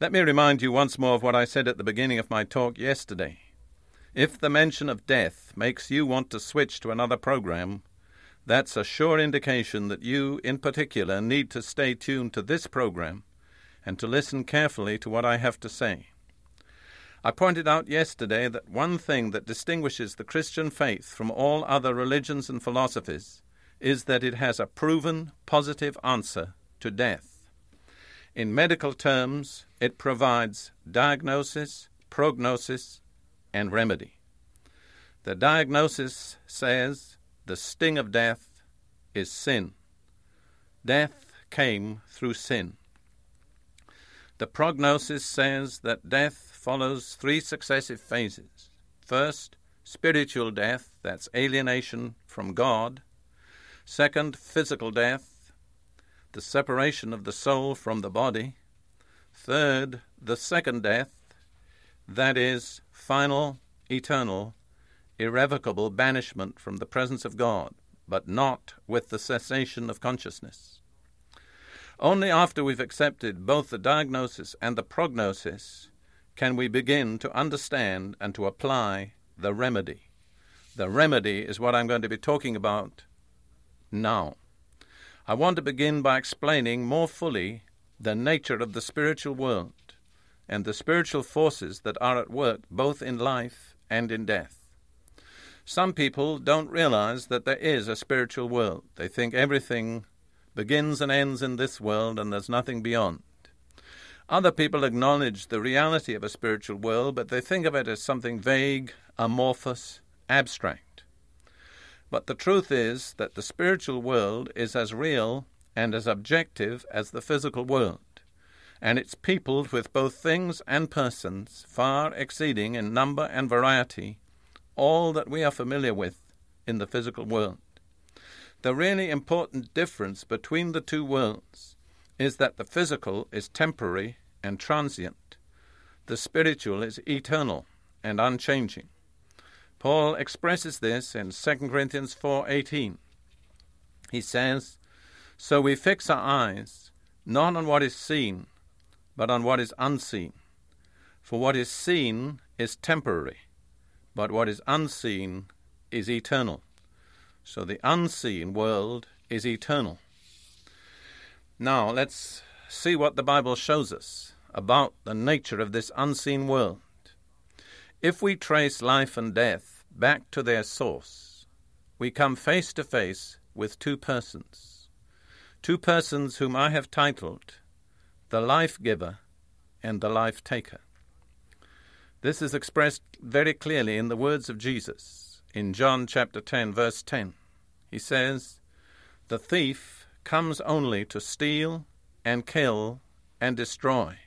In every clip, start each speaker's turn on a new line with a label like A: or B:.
A: Let me remind you once more of what I said at the beginning of my talk yesterday. If the mention of death makes you want to switch to another program, that's a sure indication that you, in particular, need to stay tuned to this program and to listen carefully to what I have to say. I pointed out yesterday that one thing that distinguishes the Christian faith from all other religions and philosophies is that it has a proven positive answer to death. In medical terms, it provides diagnosis, prognosis, and remedy. The diagnosis says the sting of death is sin. Death came through sin. The prognosis says that death follows three successive phases. First, spiritual death, that's alienation from God. Second, physical death, the separation of the soul from the body. Third, the second death, that is, final, eternal, irrevocable banishment from the presence of God, but not with the cessation of consciousness. Only after we've accepted both the diagnosis and the prognosis can we begin to understand and to apply the remedy. The remedy is what I'm going to be talking about now. I want to begin by explaining more fully the nature of the spiritual world and the spiritual forces that are at work both in life and in death. Some people don't realize that there is a spiritual world. They think everything begins and ends in this world and there's nothing beyond. Other people acknowledge the reality of a spiritual world, but they think of it as something vague, amorphous, abstract. But the truth is that the spiritual world is as real and as objective as the physical world, and it's peopled with both things and persons far exceeding in number and variety all that we are familiar with in the physical world. The really important difference between the two worlds is that the physical is temporary and transient, the spiritual is eternal and unchanging. Paul expresses this in 2 Corinthians 4:18. He says, "So we fix our eyes not on what is seen, but on what is unseen. For what is seen is temporary, but what is unseen is eternal." So the unseen world is eternal. Now let's see what the Bible shows us about the nature of this unseen world. If we trace life and death back to their source, we come face to face with two persons. Two persons whom I have titled the life giver and the life taker. This is expressed very clearly in the words of Jesus in John chapter 10, verse 10. He says, The thief comes only to steal and kill and destroy.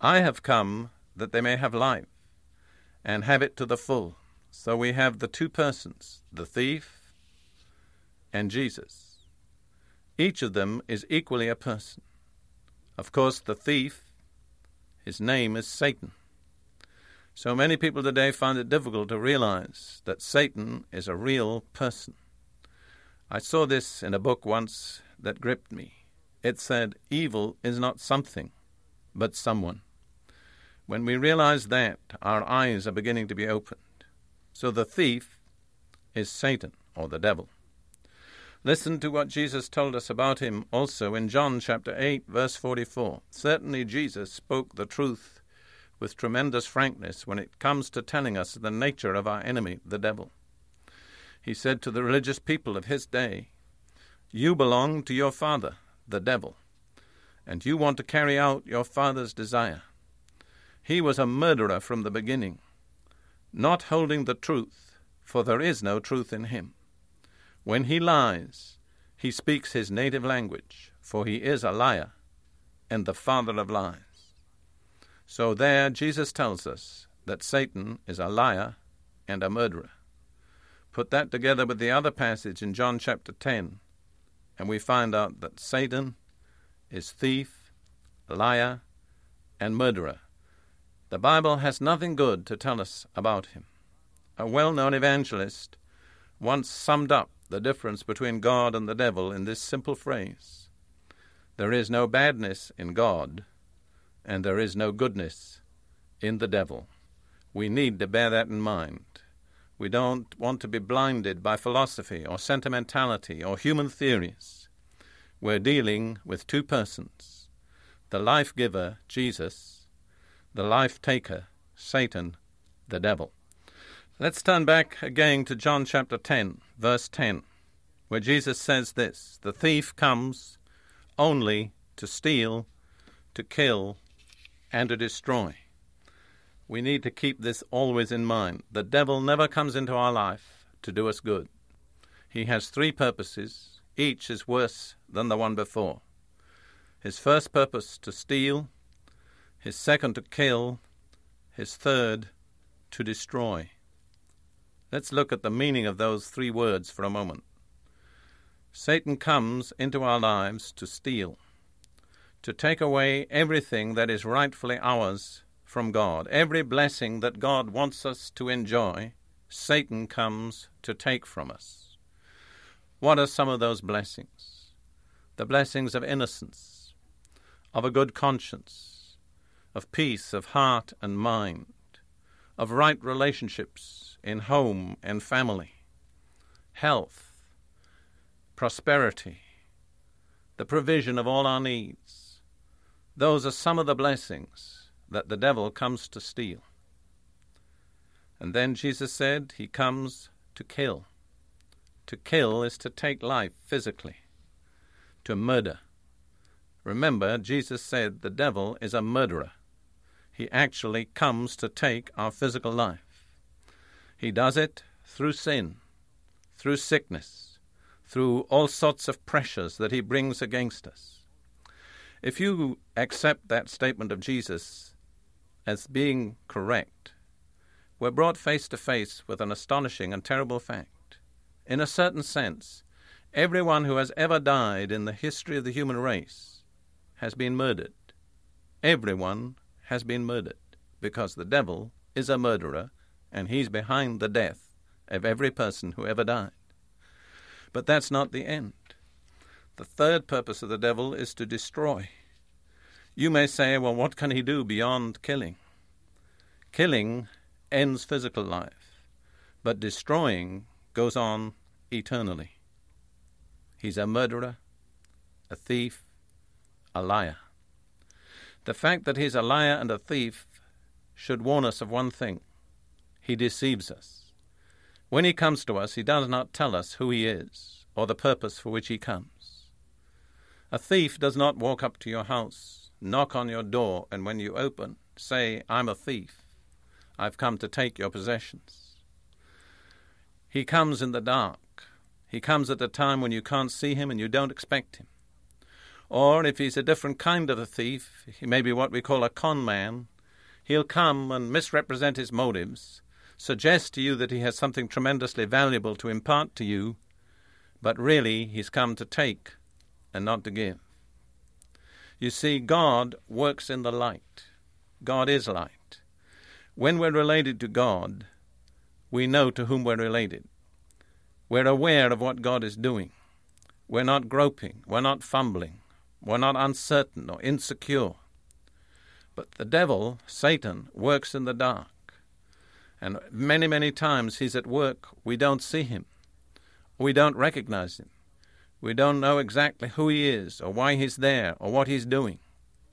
A: I have come that they may have life and have it to the full. So we have the two persons, the thief and Jesus. Each of them is equally a person. Of course, the thief, his name is Satan. So many people today find it difficult to realize that Satan is a real person. I saw this in a book once that gripped me. It said, Evil is not something, but someone. When we realize that, our eyes are beginning to be opened. So the thief is Satan, or the devil. Listen to what Jesus told us about him also in John chapter 8, verse 44. Certainly, Jesus spoke the truth with tremendous frankness when it comes to telling us the nature of our enemy, the devil. He said to the religious people of his day, You belong to your father, the devil, and you want to carry out your father's desire. He was a murderer from the beginning, not holding the truth, for there is no truth in him. When he lies, He speaks his native language, for he is a liar and the father of lies. So there Jesus tells us that Satan is a liar and a murderer. Put that together with the other passage in John chapter 10, and we find out that Satan is thief, liar, and murderer. The Bible has nothing good to tell us about him. A well known evangelist once summed up the difference between God and the devil in this simple phrase There is no badness in God, and there is no goodness in the devil. We need to bear that in mind. We don't want to be blinded by philosophy or sentimentality or human theories. We're dealing with two persons the life giver, Jesus, the life taker, Satan, the devil. Let's turn back again to John chapter 10, verse 10, where Jesus says this The thief comes only to steal, to kill, and to destroy. We need to keep this always in mind. The devil never comes into our life to do us good. He has three purposes, each is worse than the one before. His first purpose to steal, his second to kill, his third to destroy. Let's look at the meaning of those three words for a moment. Satan comes into our lives to steal, to take away everything that is rightfully ours from God. Every blessing that God wants us to enjoy, Satan comes to take from us. What are some of those blessings? The blessings of innocence, of a good conscience, of peace of heart and mind, of right relationships in home and family, health, prosperity, the provision of all our needs. Those are some of the blessings that the devil comes to steal. And then Jesus said he comes to kill. To kill is to take life physically, to murder. Remember, Jesus said the devil is a murderer. He actually comes to take our physical life. He does it through sin, through sickness, through all sorts of pressures that he brings against us. If you accept that statement of Jesus as being correct, we're brought face to face with an astonishing and terrible fact. In a certain sense, everyone who has ever died in the history of the human race has been murdered. Everyone has been murdered because the devil is a murderer and he's behind the death of every person who ever died. But that's not the end. The third purpose of the devil is to destroy. You may say, well, what can he do beyond killing? Killing ends physical life, but destroying goes on eternally. He's a murderer, a thief, a liar. The fact that he's a liar and a thief should warn us of one thing he deceives us. When he comes to us, he does not tell us who he is or the purpose for which he comes. A thief does not walk up to your house knock on your door, and when you open, say, I'm a thief. I've come to take your possessions. He comes in the dark. He comes at a time when you can't see him and you don't expect him. Or if he's a different kind of a thief, he may be what we call a con man, he'll come and misrepresent his motives, suggest to you that he has something tremendously valuable to impart to you, but really he's come to take and not to give. You see, God works in the light. God is light. When we're related to God, we know to whom we're related. We're aware of what God is doing. We're not groping. We're not fumbling. We're not uncertain or insecure. But the devil, Satan, works in the dark. And many, many times he's at work. We don't see him. We don't recognize him. We don't know exactly who he is, or why he's there, or what he's doing.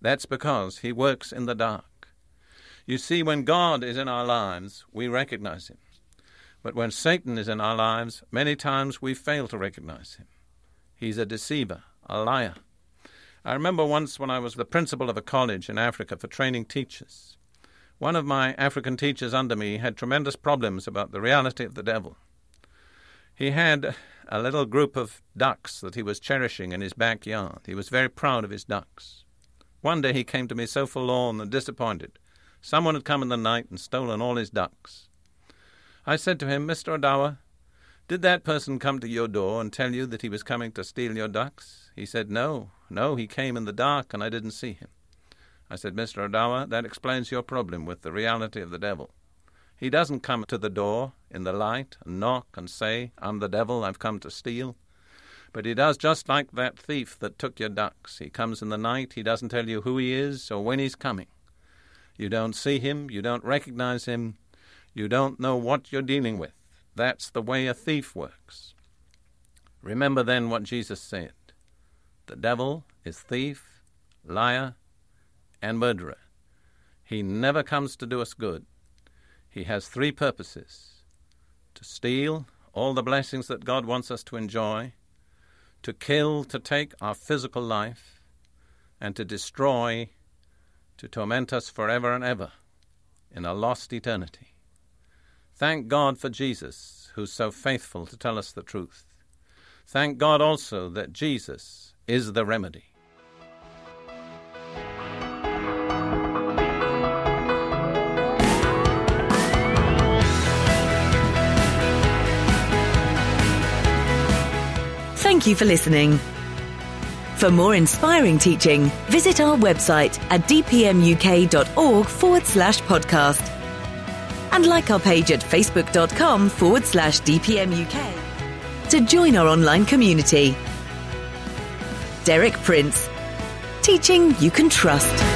A: That's because he works in the dark. You see, when God is in our lives, we recognize him. But when Satan is in our lives, many times we fail to recognize him. He's a deceiver, a liar. I remember once when I was the principal of a college in Africa for training teachers. One of my African teachers under me had tremendous problems about the reality of the devil. He had a little group of ducks that he was cherishing in his backyard. He was very proud of his ducks. One day he came to me so forlorn and disappointed. Someone had come in the night and stolen all his ducks. I said to him, Mr. Odawa, did that person come to your door and tell you that he was coming to steal your ducks? He said, No, no, he came in the dark and I didn't see him. I said, Mr. Odawa, that explains your problem with the reality of the devil. He doesn't come to the door in the light and knock and say, I'm the devil, I've come to steal. But he does just like that thief that took your ducks. He comes in the night, he doesn't tell you who he is or when he's coming. You don't see him, you don't recognize him, you don't know what you're dealing with. That's the way a thief works. Remember then what Jesus said The devil is thief, liar, and murderer. He never comes to do us good. He has three purposes to steal all the blessings that God wants us to enjoy, to kill, to take our physical life, and to destroy, to torment us forever and ever in a lost eternity. Thank God for Jesus, who's so faithful to tell us the truth. Thank God also that Jesus is the remedy.
B: Thank you for listening. For more inspiring teaching, visit our website at dpmuk.org forward slash podcast. And like our page at facebook.com forward slash dpmuk to join our online community. Derek Prince, teaching you can trust.